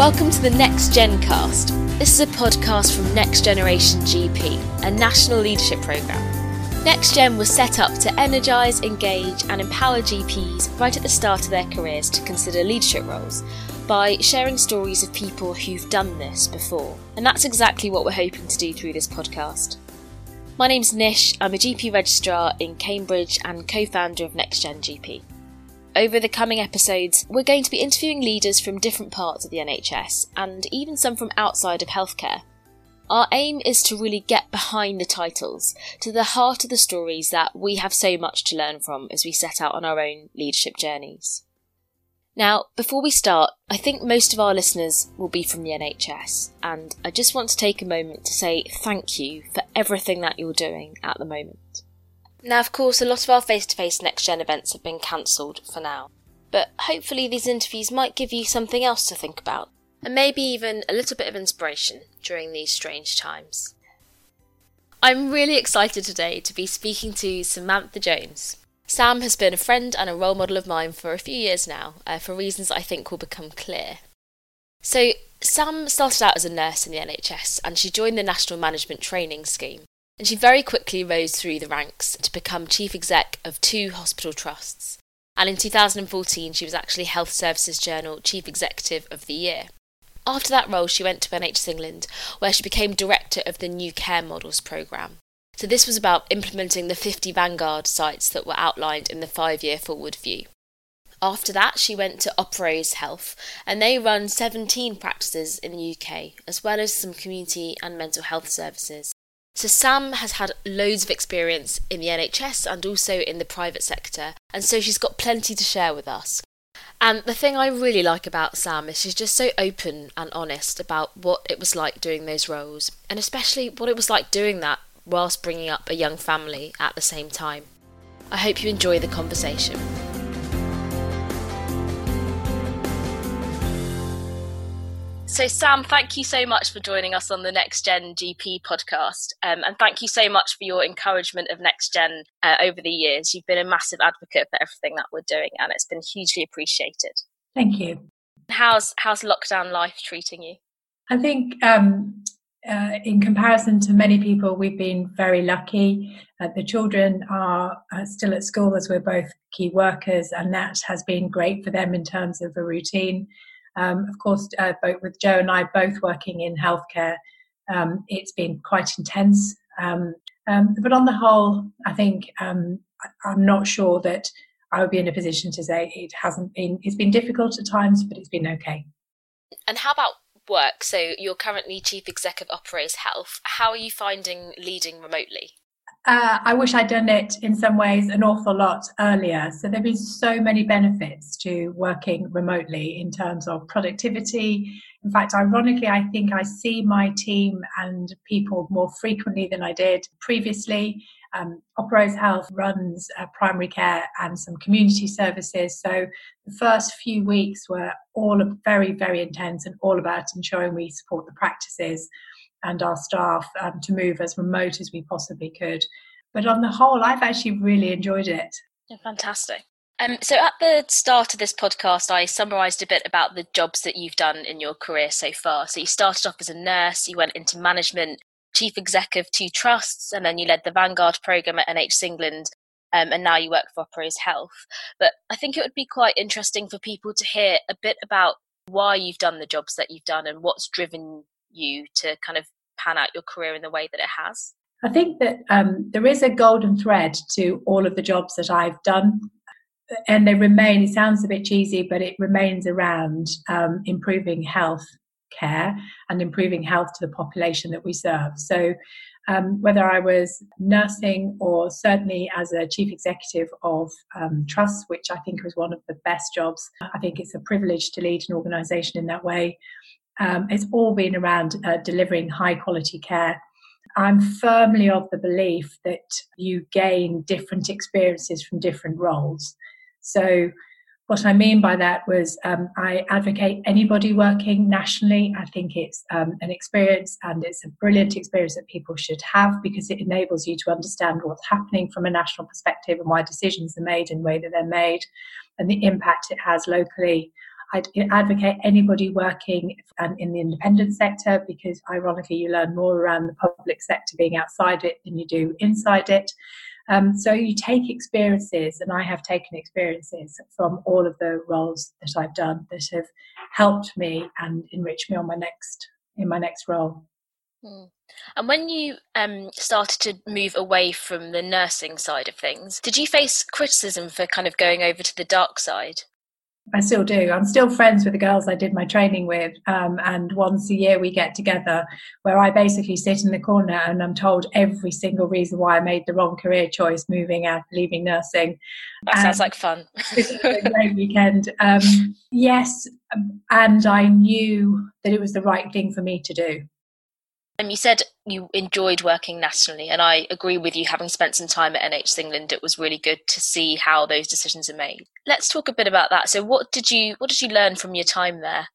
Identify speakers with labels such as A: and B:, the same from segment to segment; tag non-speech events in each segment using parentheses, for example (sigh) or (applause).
A: Welcome to the Next Gen Cast. This is a podcast from Next Generation GP, a national leadership programme. Next Gen was set up to energise, engage, and empower GPs right at the start of their careers to consider leadership roles by sharing stories of people who've done this before. And that's exactly what we're hoping to do through this podcast. My name's Nish, I'm a GP registrar in Cambridge and co founder of Next Gen GP. Over the coming episodes, we're going to be interviewing leaders from different parts of the NHS and even some from outside of healthcare. Our aim is to really get behind the titles, to the heart of the stories that we have so much to learn from as we set out on our own leadership journeys. Now, before we start, I think most of our listeners will be from the NHS, and I just want to take a moment to say thank you for everything that you're doing at the moment. Now, of course, a lot of our face to face next gen events have been cancelled for now, but hopefully these interviews might give you something else to think about, and maybe even a little bit of inspiration during these strange times. I'm really excited today to be speaking to Samantha Jones. Sam has been a friend and a role model of mine for a few years now, uh, for reasons I think will become clear. So, Sam started out as a nurse in the NHS and she joined the National Management Training Scheme, and she very quickly rose through the ranks to become chief exec of two hospital trusts. And in 2014, she was actually Health Services Journal Chief Executive of the Year. After that role, she went to NHS England, where she became director of the New Care Models programme. So, this was about implementing the 50 Vanguard sites that were outlined in the five year forward view. After that, she went to Operose Health, and they run 17 practices in the UK, as well as some community and mental health services. So, Sam has had loads of experience in the NHS and also in the private sector, and so she's got plenty to share with us. And the thing I really like about Sam is she's just so open and honest about what it was like doing those roles, and especially what it was like doing that whilst bringing up a young family at the same time. I hope you enjoy the conversation. So, Sam, thank you so much for joining us on the Next Gen GP podcast. Um, and thank you so much for your encouragement of Next Gen uh, over the years. You've been a massive advocate for everything that we're doing, and it's been hugely appreciated.
B: Thank you.
A: How's, how's lockdown life treating you?
B: I think, um, uh, in comparison to many people, we've been very lucky. Uh, the children are uh, still at school as we're both key workers, and that has been great for them in terms of a routine. Um, of course, uh, both with Joe and I both working in healthcare, um, it's been quite intense. Um, um but on the whole, I think um, I'm not sure that I would be in a position to say it hasn't been. It's been difficult at times, but it's been okay.
A: And how about work? So you're currently chief exec of Operose Health. How are you finding leading remotely?
B: Uh, I wish I'd done it in some ways an awful lot earlier. So there have been so many benefits to working remotely in terms of productivity. In fact, ironically, I think I see my team and people more frequently than I did previously. Um, Health runs uh, primary care and some community services. So the first few weeks were all very, very intense and all about ensuring we support the practices and our staff um, to move as remote as we possibly could. But on the whole, I've actually really enjoyed it.
A: Yeah, fantastic. Um, so at the start of this podcast, I summarised a bit about the jobs that you've done in your career so far. So you started off as a nurse, you went into management, chief exec of two trusts, and then you led the Vanguard programme at NHS England, um, and now you work for Operose Health. But I think it would be quite interesting for people to hear a bit about why you've done the jobs that you've done and what's driven you to kind of pan out your career in the way that it has?
B: I think that um, there is a golden thread to all of the jobs that I've done. And they remain, it sounds a bit cheesy, but it remains around um, improving health care and improving health to the population that we serve. So, um, whether I was nursing or certainly as a chief executive of um, which I think was one of the best jobs, I think it's a privilege to lead an organisation in that way, um, it's all been around uh, delivering high quality care. I'm firmly of the belief that you gain different experiences from different roles. So, what I mean by that was um, I advocate anybody working nationally. I think it's um, an experience and it's a brilliant experience that people should have because it enables you to understand what's happening from a national perspective and why decisions are made and the way that they're made and the impact it has locally I'd advocate anybody working in the independent sector because, ironically, you learn more around the public sector being outside it than you do inside it. Um, so you take experiences, and I have taken experiences from all of the roles that I've done that have helped me and enriched me on my next in my next role.
A: Mm. And when you um, started to move away from the nursing side of things, did you face criticism for kind of going over to the dark side?
B: I still do. I'm still friends with the girls I did my training with. Um, and once a year we get together where I basically sit in the corner and I'm told every single reason why I made the wrong career choice moving out, leaving nursing.
A: That and sounds like fun. (laughs)
B: a great weekend. Um, yes. And I knew that it was the right thing for me to do.
A: Um, you said you enjoyed working nationally, and I agree with you. Having spent some time at NHS England, it was really good to see how those decisions are made. Let's talk a bit about that. So, what did you what did you learn from your time there?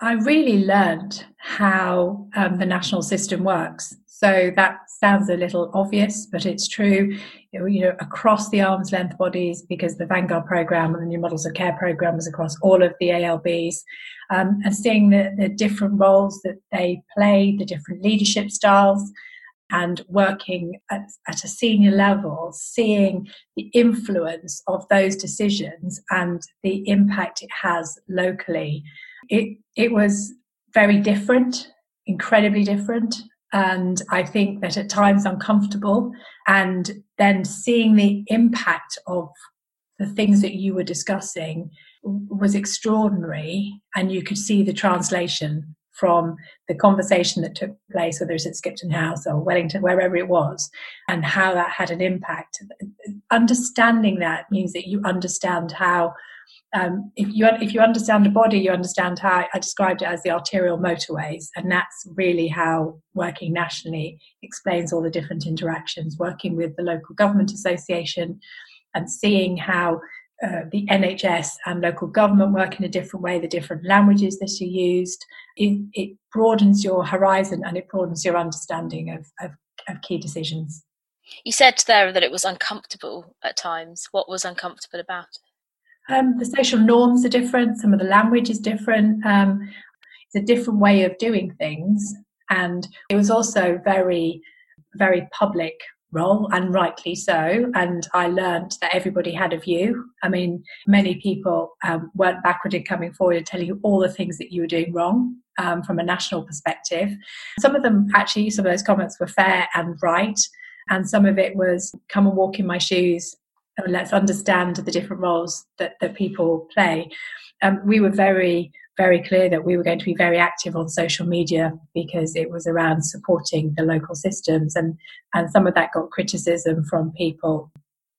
B: I really learned how um, the national system works. So that sounds a little obvious, but it's true. You know, across the arm's length bodies, because the Vanguard program and the new models of care program is across all of the ALBs, um, and seeing the, the different roles that they play, the different leadership styles, and working at, at, a senior level, seeing the influence of those decisions and the impact it has locally. It, it was very different, incredibly different. And I think that at times uncomfortable. And then seeing the impact of the things that you were discussing was extraordinary, and you could see the translation from the conversation that took place, whether it's at Skipton House or Wellington, wherever it was, and how that had an impact. Understanding that means that you understand how. Um, if you if you understand the body, you understand how I described it as the arterial motorways, and that's really how working nationally explains all the different interactions. Working with the local government association, and seeing how uh, the NHS and local government work in a different way, the different languages that are used. It, it broadens your horizon and it broadens your understanding of, of, of key decisions.
A: You said there that it was uncomfortable at times. What was uncomfortable about it?
B: Um, the social norms are different. Some of the language is different. Um, it's a different way of doing things, and it was also very, very public role, and rightly so. And I learned that everybody had a view. I mean, many people um, weren't backward in coming forward and telling you all the things that you were doing wrong um, from a national perspective. Some of them, actually, some of those comments were fair and right. And some of it was come and walk in my shoes. And let's understand the different roles that, that people play. Um, we were very very clear that we were going to be very active on social media because it was around supporting the local systems and and some of that got criticism from people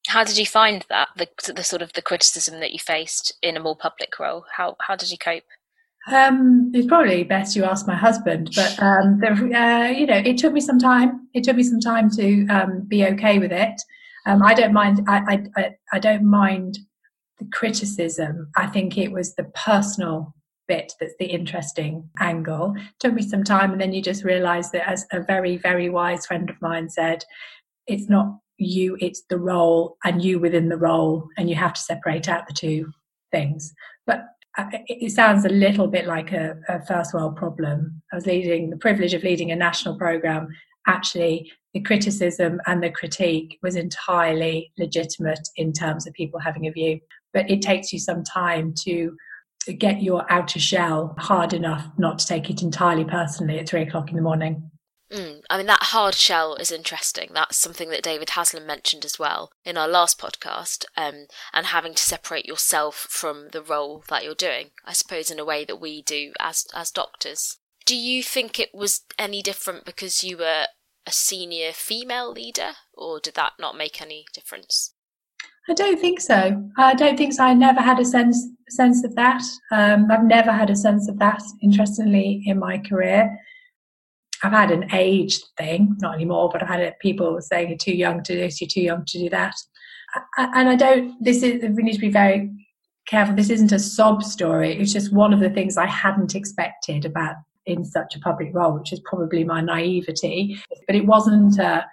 A: how did you find that the, the sort of the criticism that you faced in a more public role how how did you cope
B: um, it's probably best you ask my husband, but um, the, uh, you know, it took me some time. It took me some time to um, be okay with it. Um, I don't mind. I, I I don't mind the criticism. I think it was the personal bit that's the interesting angle. It took me some time, and then you just realize that, as a very, very wise friend of mine said, it's not you, it's the role, and you within the role, and you have to separate out the two things. But uh, it sounds a little bit like a, a first world problem. I was leading the privilege of leading a national program. Actually, the criticism and the critique was entirely legitimate in terms of people having a view. But it takes you some time to get your outer shell hard enough not to take it entirely personally at three o'clock in the morning.
A: Mm, I mean, that hard shell is interesting. That's something that David Haslam mentioned as well in our last podcast, um, and having to separate yourself from the role that you're doing, I suppose, in a way that we do as, as doctors. Do you think it was any different because you were a senior female leader, or did that not make any difference?
B: I don't think so. I don't think so. I never had a sense sense of that. Um, I've never had a sense of that. Interestingly, in my career, I've had an age thing, not anymore, but I've had people saying you're too young to do this, you're too young to do that, and I don't. This is we need to be very careful. This isn't a sob story. It's just one of the things I hadn't expected about in such a public role, which is probably my naivety. But it wasn't. A,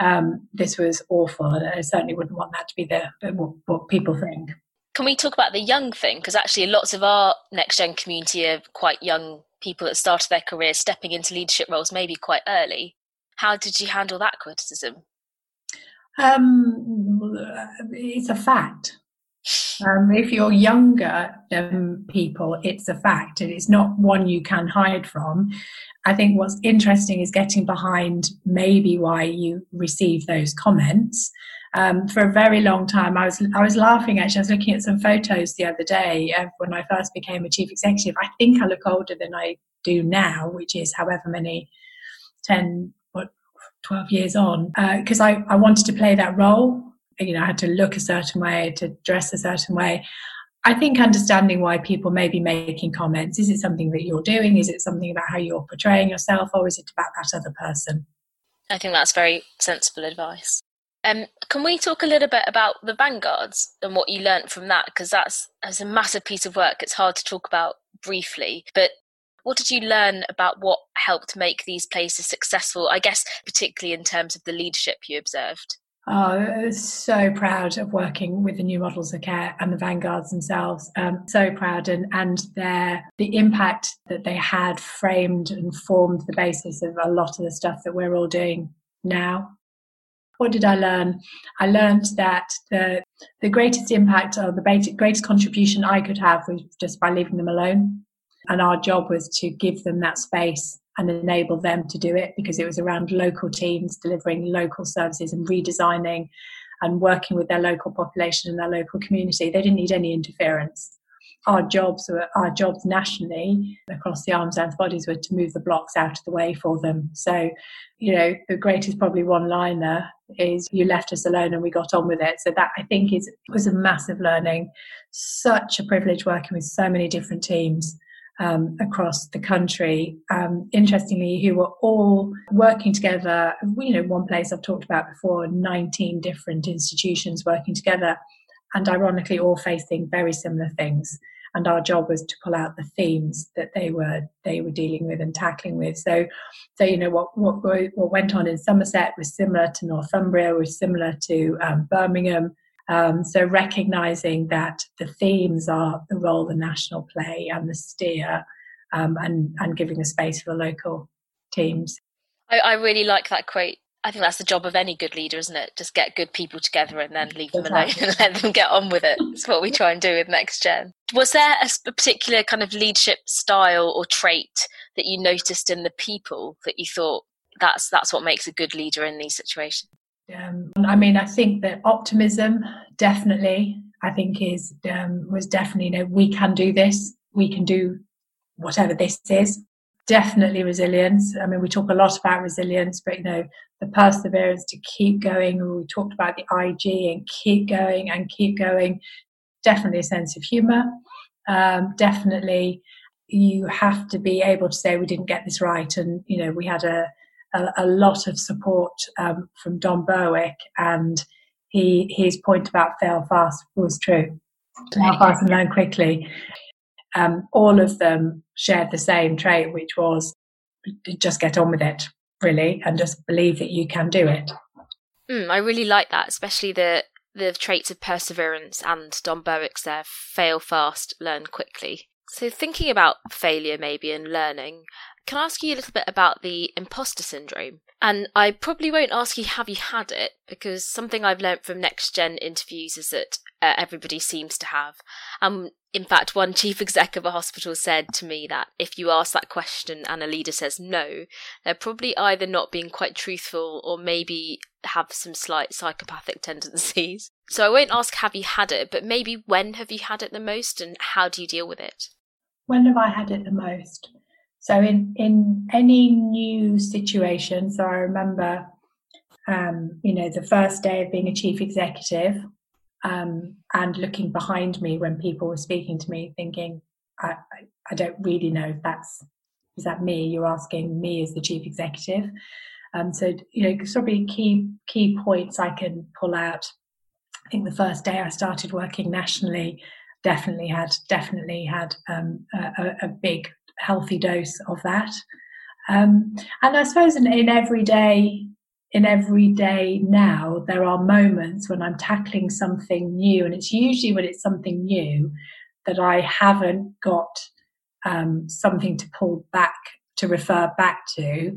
B: um, this was awful, and I certainly wouldn't want that to be the what, what people think.
A: Can we talk about the young thing? Because actually, lots of our next gen community are quite young people that started their careers stepping into leadership roles maybe quite early. How did you handle that criticism?
B: Um, it's a fact. Um, if you're younger um, people, it's a fact, and it's not one you can hide from. I think what's interesting is getting behind maybe why you receive those comments. Um, for a very long time, I was I was laughing actually. I was looking at some photos the other day of when I first became a chief executive. I think I look older than I do now, which is however many 10 what 12 years on because uh, I, I wanted to play that role you know, I had to look a certain way, to dress a certain way. I think understanding why people may be making comments is it something that you're doing? Is it something about how you're portraying yourself, or is it about that other person?
A: I think that's very sensible advice. Um, can we talk a little bit about the vanguards and what you learnt from that? Because that's, that's a massive piece of work. It's hard to talk about briefly, but what did you learn about what helped make these places successful? I guess, particularly in terms of the leadership you observed.
B: Oh, so proud of working with the new models of care and the vanguards themselves. Um, so proud, and and their the impact that they had framed and formed the basis of a lot of the stuff that we're all doing now. What did I learn? I learned that the the greatest impact or the greatest contribution I could have was just by leaving them alone, and our job was to give them that space and enable them to do it because it was around local teams delivering local services and redesigning and working with their local population and their local community. They didn't need any interference. Our jobs were our jobs nationally across the arm's length bodies were to move the blocks out of the way for them. So, you know, the greatest probably one liner is you left us alone and we got on with it. So that I think is was a massive learning. Such a privilege working with so many different teams um, across the country, um, interestingly, who were all working together. You know, one place I've talked about before, 19 different institutions working together, and ironically, all facing very similar things. And our job was to pull out the themes that they were they were dealing with and tackling with. So, so you know what what what went on in Somerset was similar to Northumbria, was similar to um, Birmingham, um, so recognizing that the themes are the role the national play and the steer, um, and and giving a space for the local teams.
A: I, I, really like that quote. I think that's the job of any good leader, isn't it? Just get good people together and then leave them exactly. alone (laughs) and let them get on with it. It's what we try and do with Next Gen. Was there a particular kind of leadership style or trait that you noticed in the people that you thought that's that's what makes a good leader in these situations?
B: Um, I mean, I think that optimism definitely, I think is um, was definitely you know we can do this, we can do whatever this is. Definitely resilience. I mean, we talk a lot about resilience, but you know the perseverance to keep going. We talked about the IG and keep going and keep going. Definitely a sense of humour. Um, definitely, you have to be able to say we didn't get this right, and you know we had a a, a lot of support um, from Don Berwick, and he his point about fail fast was true. Fail fast and learn quickly. Um, all of them shared the same trait, which was just get on with it, really, and just believe that you can do it.
A: Mm, I really like that, especially the the traits of perseverance and Don Berwick's there fail fast, learn quickly. So, thinking about failure maybe and learning, can I ask you a little bit about the imposter syndrome? And I probably won't ask you, have you had it? Because something I've learnt from next gen interviews is that uh, everybody seems to have. Um, in fact, one chief exec of a hospital said to me that if you ask that question and a leader says no, they're probably either not being quite truthful or maybe have some slight psychopathic (laughs) tendencies. So I won't ask, have you had it, but maybe when have you had it the most and how do you deal with it?
B: When have I had it the most? So in in any new situation, so I remember, um, you know, the first day of being a chief executive, um, and looking behind me when people were speaking to me, thinking, I, I, don't really know if that's is that me. You're asking me as the chief executive. Um, so you know, probably key key points I can pull out. I think the first day I started working nationally, definitely had definitely had um, a, a, big healthy dose of that. Um, and I suppose in, in everyday in every day now, there are moments when I'm tackling something new, and it's usually when it's something new that I haven't got um, something to pull back to refer back to.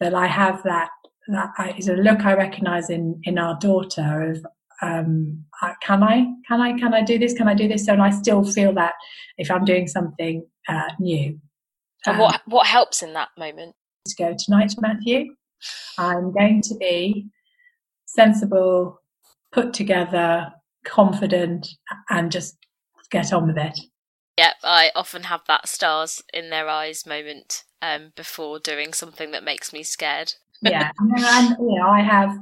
B: That I have that that is a look I recognise in in our daughter of um, can I can I can I do this can I do this so and I still feel that if I'm doing something uh, new.
A: And what um, what helps in that moment?
B: To go tonight, Matthew. I'm going to be sensible, put together, confident, and just get on with it.
A: Yeah, I often have that stars in their eyes moment um, before doing something that makes me scared.
B: yeah, and you know, I have,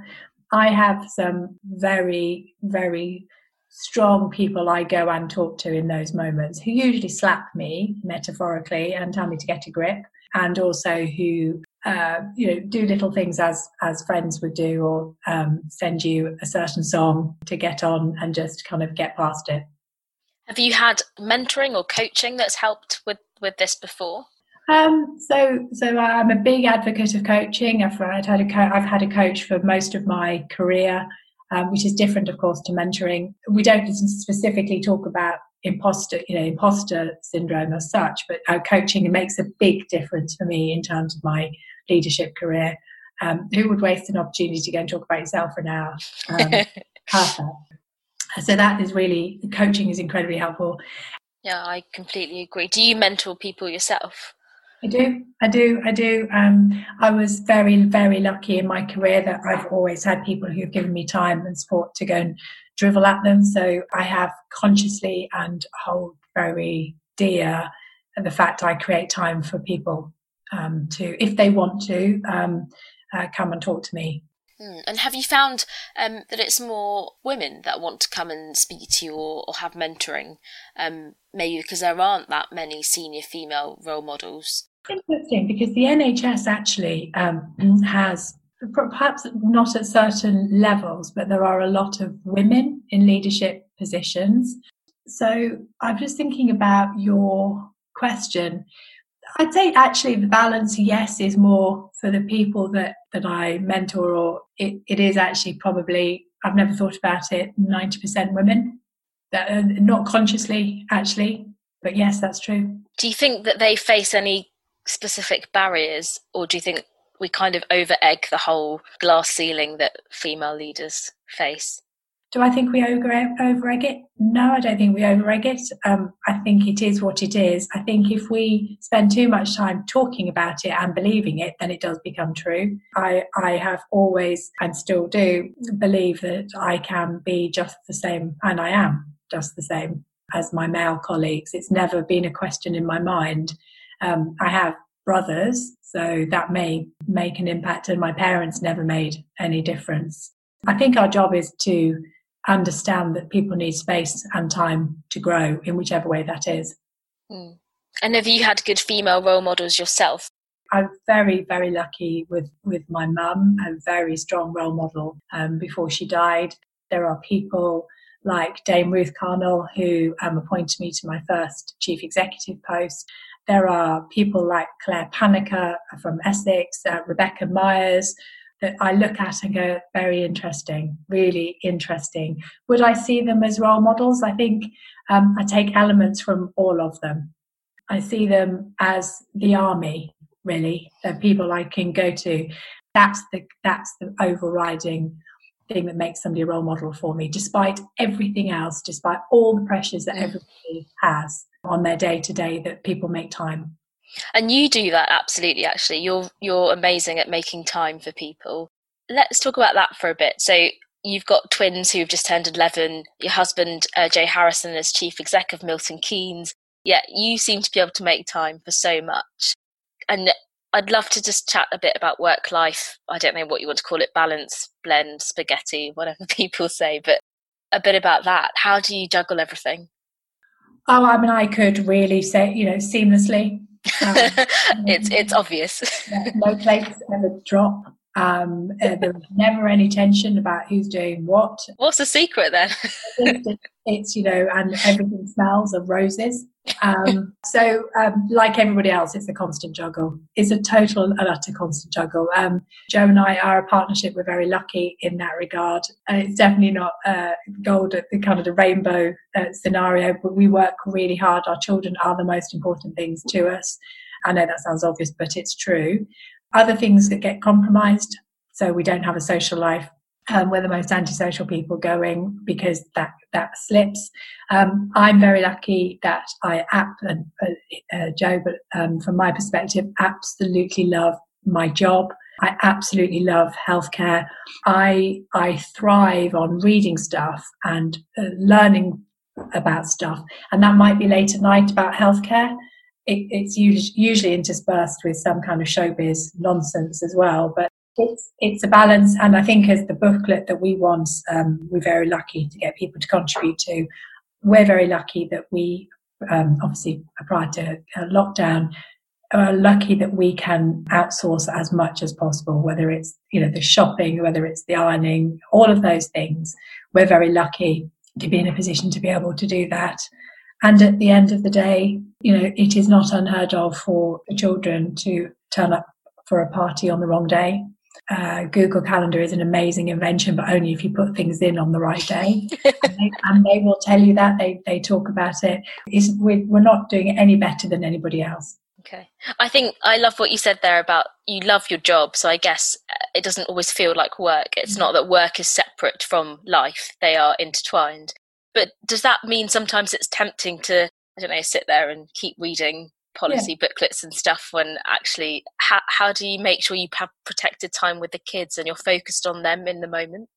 B: I have some very, very strong people I go and talk to in those moments who usually slap me metaphorically and tell me to get a grip, and also who uh, you know do little things as as friends would do, or um, send you a certain song to get on and just kind of get past it.
A: Have you had mentoring or coaching that's helped with with this before?
B: Um, so, so I'm a big advocate of coaching. I've, had a co- I've had a coach for most of my career, um, which is different, of course, to mentoring. We don't specifically talk about imposter, you know, imposter syndrome as such, but uh, coaching makes a big difference for me in terms of my leadership career. Um, who would waste an opportunity to go and talk about yourself for an hour? Um, (laughs) perfect. So that is really coaching is incredibly helpful.
A: Yeah, I completely agree. Do you mentor people yourself?
B: I do, I do, I do. Um, I was very, very lucky in my career that I've always had people who've given me time and support to go and drivel at them. So I have consciously and hold very dear the fact I create time for people um, to, if they want to, um, uh, come and talk to me.
A: Mm. And have you found um, that it's more women that want to come and speak to you or, or have mentoring? Um, maybe because there aren't that many senior female role models.
B: Interesting, because the NHS actually um, has perhaps not at certain levels, but there are a lot of women in leadership positions. So I'm just thinking about your question. I'd say actually the balance, yes, is more for the people that, that I mentor, or it, it is actually probably, I've never thought about it, 90% women. That, not consciously, actually, but yes, that's true.
A: Do you think that they face any specific barriers, or do you think we kind of over egg the whole glass ceiling that female leaders face?
B: Do I think we over egg it? No, I don't think we over egg it. Um, I think it is what it is. I think if we spend too much time talking about it and believing it, then it does become true. I I have always and still do believe that I can be just the same, and I am just the same as my male colleagues. It's never been a question in my mind. Um, I have brothers, so that may make an impact, and my parents never made any difference. I think our job is to understand that people need space and time to grow in whichever way that is.
A: Mm. And have you had good female role models yourself?
B: I'm very, very lucky with, with my mum, a very strong role model. Um, before she died, there are people like Dame Ruth Carnall, who um, appointed me to my first chief executive post. There are people like Clare Panniker from Essex, uh, Rebecca Myers, that I look at and go, very interesting, really interesting. Would I see them as role models? I think um, I take elements from all of them. I see them as the army, really, the people I can go to. That's the that's the overriding thing that makes somebody a role model for me, despite everything else, despite all the pressures that mm. everybody has on their day to day, that people make time.
A: And you do that absolutely actually. You're you're amazing at making time for people. Let's talk about that for a bit. So you've got twins who've just turned 11 your husband uh, joe harrison is chief exec of milton keynes. Yet you seem to be able to make time for so much. And i'd love to just chat a bit about work life i don't know what you want to call it balance blend spaghetti whatever (laughs) people say but a bit about that. How do you juggle everything
B: oh i mean i could really say you know seamlessly (laughs)
A: um, it's it's obvious.
B: yeah, no plates ever drop. Um, uh, there was never any tension about who's doing what.
A: What's the secret then?
B: it's you know, and everything smells of roses. Um, so, um, like everybody else, it's a constant juggle. It's a total and utter constant juggle. Um, Joe and I are a partnership. We're very lucky in that regard. And it's definitely not uh, gold at the kind of the rainbow uh, scenario, but we work really hard. Our children are the most important things to us. I know that sounds obvious, but it's true. Other things that get compromised, so we don't have a social life. Um, we're the most antisocial people going because that that slips. Um, I'm very lucky that I, app and uh, uh, Joe, but um, from my perspective, absolutely love my job. I absolutely love healthcare. I I thrive on reading stuff and uh, learning about stuff, and that might be late at night about healthcare it, it's usually interspersed with some kind of showbiz nonsense as well. But it's it's a balance, and I think as the booklet that we want, um, we're very lucky to get people to contribute to. We're very lucky that we, um, obviously prior to lockdown, are lucky that we can outsource as much as possible. Whether it's you know the shopping, whether it's the ironing, all of those things, we're very lucky to be in a position to be able to do that. And at the end of the day, you know, it is not unheard of for children to turn up for a party on the wrong day. Uh, Google Calendar is an amazing invention, but only if you put things in on the right day. (laughs) and, they, and, they, will tell you that. They, they talk about it. It's, we're, we're not doing it any better than anybody else.
A: Okay. I think I love what you said there about you love your job. So I guess uh, it doesn't always feel like work. It's not that work is separate from life, they are intertwined. But does that mean sometimes it's tempting to, I don't know, sit there and keep reading policy yeah. booklets and stuff when actually, how, how do you make sure you have protected time with the kids and you're focused on them in the moment?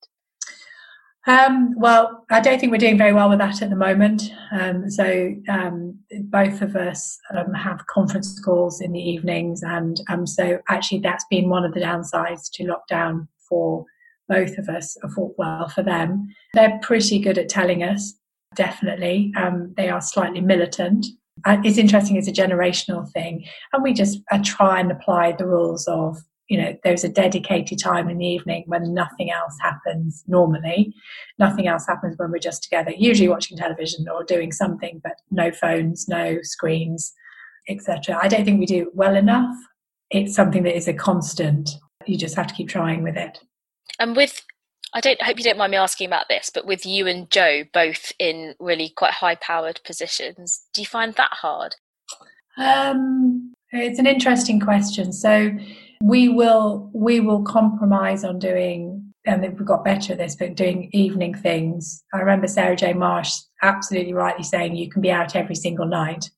B: Um, well, I don't think we're doing very well with that at the moment. Um, so um, both of us um, have conference calls in the evenings, and um, so actually that's been one of the downsides to lockdown for both of us well for them. They're pretty good at telling us, definitely. Um, they are slightly militant. Uh, it's interesting, it's a generational thing. And we just uh, try and apply the rules of, you know, there's a dedicated time in the evening when nothing else happens normally. Nothing else happens when we're just together, usually watching television or doing something, but no phones, no screens, etc. I don't think we do well enough. It's something that is a constant. You just have to keep trying with it.
A: And with, I don't I hope you don't mind me asking about this, but with you and Joe both in really quite high powered positions, do you find that hard?
B: Um, it's an interesting question. So we will we will compromise on doing and we've got better at this, but doing evening things. I remember Sarah J. Marsh absolutely rightly saying you can be out every single night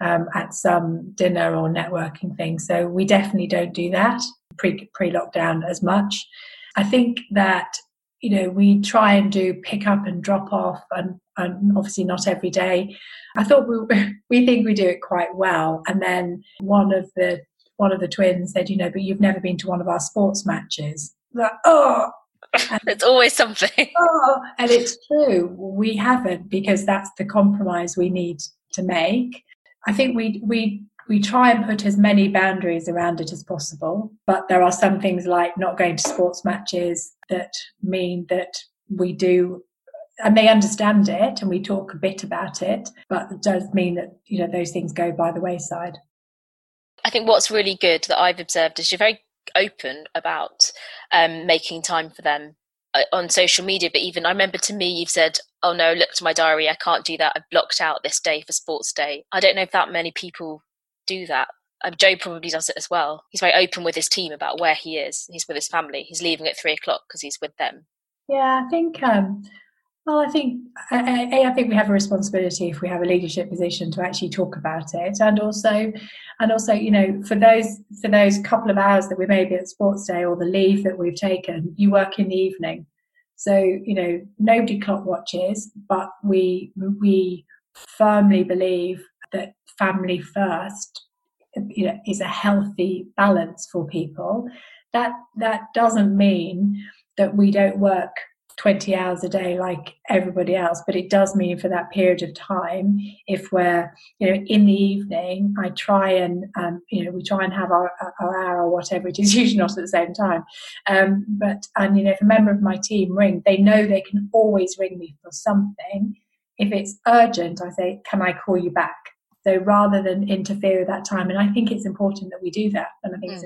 B: um, at some dinner or networking thing. So we definitely don't do that pre pre lockdown as much. I think that you know we try and do pick up and drop off, and, and obviously not every day. I thought we (laughs) we think we do it quite well, and then one of the one of the twins said, you know, but you've never been to one of our sports matches. Like, oh,
A: and, (laughs) it's always something. (laughs)
B: Oh, and it's true. We haven't because that's the compromise we need to make. I think we we we try and put as many boundaries around it as possible. But there are some things like not going to sports matches that mean that we do and they understand it and we talk a bit about it, but it does mean that, you know, those things go by the wayside.
A: I think what's really good that I've observed is you're very open about um, making time for them uh, on social media. But even I remember to me, you've said, "Oh no, look to my diary. I can't do that. I've blocked out this day for sports day." I don't know if that many people do that. Um, Joe probably does it as well. He's very open with his team about where he is. He's with his family. He's leaving at three o'clock because he's with them.
B: Yeah, I think. Um, well, I think I, I, think we have a responsibility if we have a leadership position to actually talk about it, and also, and also, you know, for those for those couple of hours that we may be at sports day or the leave that we've taken, you work in the evening, so you know nobody clock watches, but we we firmly believe that family first you know, is a healthy balance for people. That that doesn't mean that we don't work 20 hours a day like everybody else but it does mean for that period of time if we're you know in the evening i try and um, you know we try and have our, our hour or whatever it is (laughs) usually not at the same time. Um, but and you know if a member of my team ring they know they can always ring me for something. If it's urgent i say can i call you back so rather than interfere with that time and i think it's important that we do that and i think mm. it's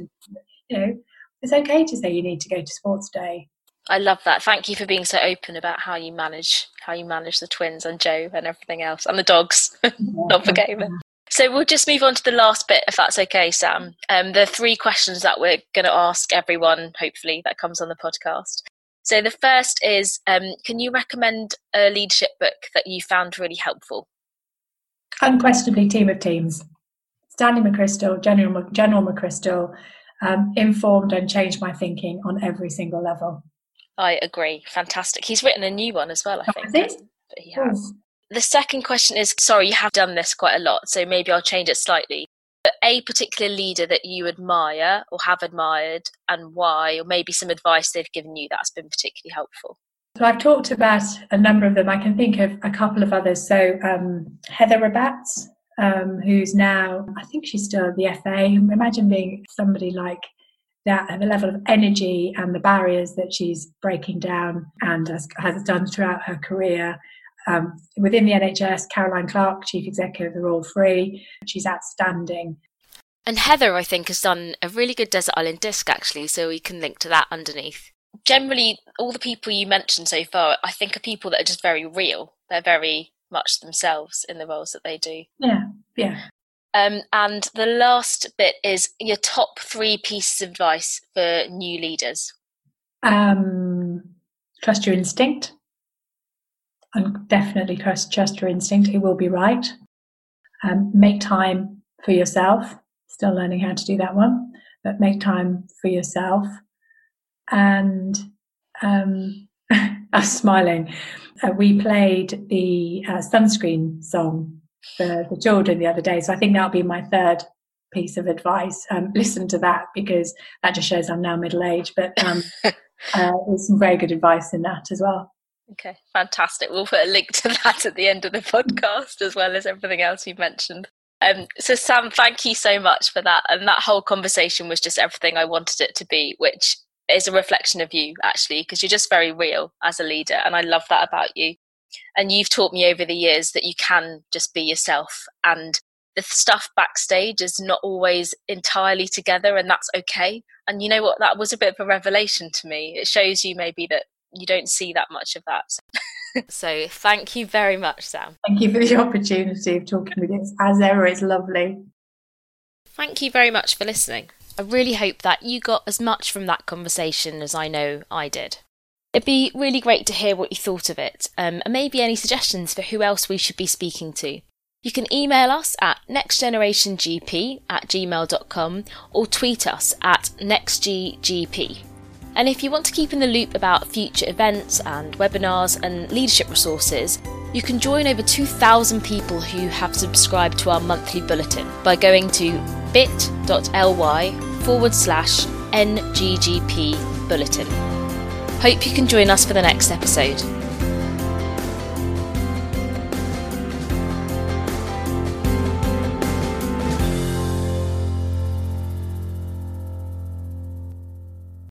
B: you know it's okay to say you need to go to sports day
A: I love that. Thank you for being so open about how you manage how you manage the twins and Joe and everything else and the dogs. (laughs) Not forgetting them. So we'll just move on to the last bit, if that's okay, Sam. Um, the three questions that we're going to ask everyone, hopefully, that comes on the podcast. So the first is, um, can you recommend a leadership book that you found really helpful?
B: Unquestionably, Team of Teams. Stanley McChrystal, General, General McChrystal, um, informed and changed my thinking on every single level.
A: I agree. Fantastic. He's written a new one as well, I oh, think. But he has. The second question is sorry, you have done this quite a lot, so maybe I'll change it slightly. But a particular leader that you admire or have admired and why, or maybe some advice they've given you that's been particularly helpful.
B: So I've talked about a number of them. I can think of a couple of others. So um, Heather Rabbatts, um, who's now, I think she's still at the FA. Imagine being somebody like that at the level of energy and the barriers that she's breaking down and has, has done throughout her career. Um, within the NHS, Caroline Clarke, Chief Executive of the Royal Free, she's outstanding.
A: And Heather, I think, has done a really good Desert Island Disc actually, so we can link to that underneath. Generally, all the people you mentioned so far, I think, are people that are just very real. They're very much themselves in the roles that they do.
B: Yeah, yeah.
A: Um, and the last bit is your top three pieces of advice for new leaders.
B: Um, trust your instinct. And definitely trust, trust your instinct. It will be right. Um, make time for yourself. Still learning how to do that one, but make time for yourself. And um, (laughs) I'm smiling. Uh, we played the uh, sunscreen song for the children the other day. So I think that'll be my third piece of advice. Um, listen to that because that just shows I'm now middle aged, but um, (laughs) uh, there's some very good advice in that as well.
A: Okay, fantastic. We'll put a link to that at the end of the podcast as well as everything else you've mentioned. Um, so, Sam, thank you so much for that. And that whole conversation was just everything I wanted it to be, which is a reflection of you, actually, because you're just very real as a leader. And I love that about you. And you've taught me over the years that you can just be yourself and the stuff backstage is not always entirely together and that's okay. And you know what? That was a bit of a revelation to me. It shows you maybe that you don't see that much of that. (laughs) so thank you very much, Sam.
B: Thank you for the opportunity of talking with you. As ever, it's lovely.
A: Thank you very much for listening. I really hope that you got as much from that conversation as I know I did. It'd be really great to hear what you thought of it, um, and maybe any suggestions for who else we should be speaking to. You can email us at nextgenerationgp at gmail.com or tweet us at nextggp. And if you want to keep in the loop about future events and webinars and leadership resources, you can join over 2,000 people who have subscribed to our monthly bulletin by going to bit.ly forward slash nggp bulletin. Hope you can join us for the next episode.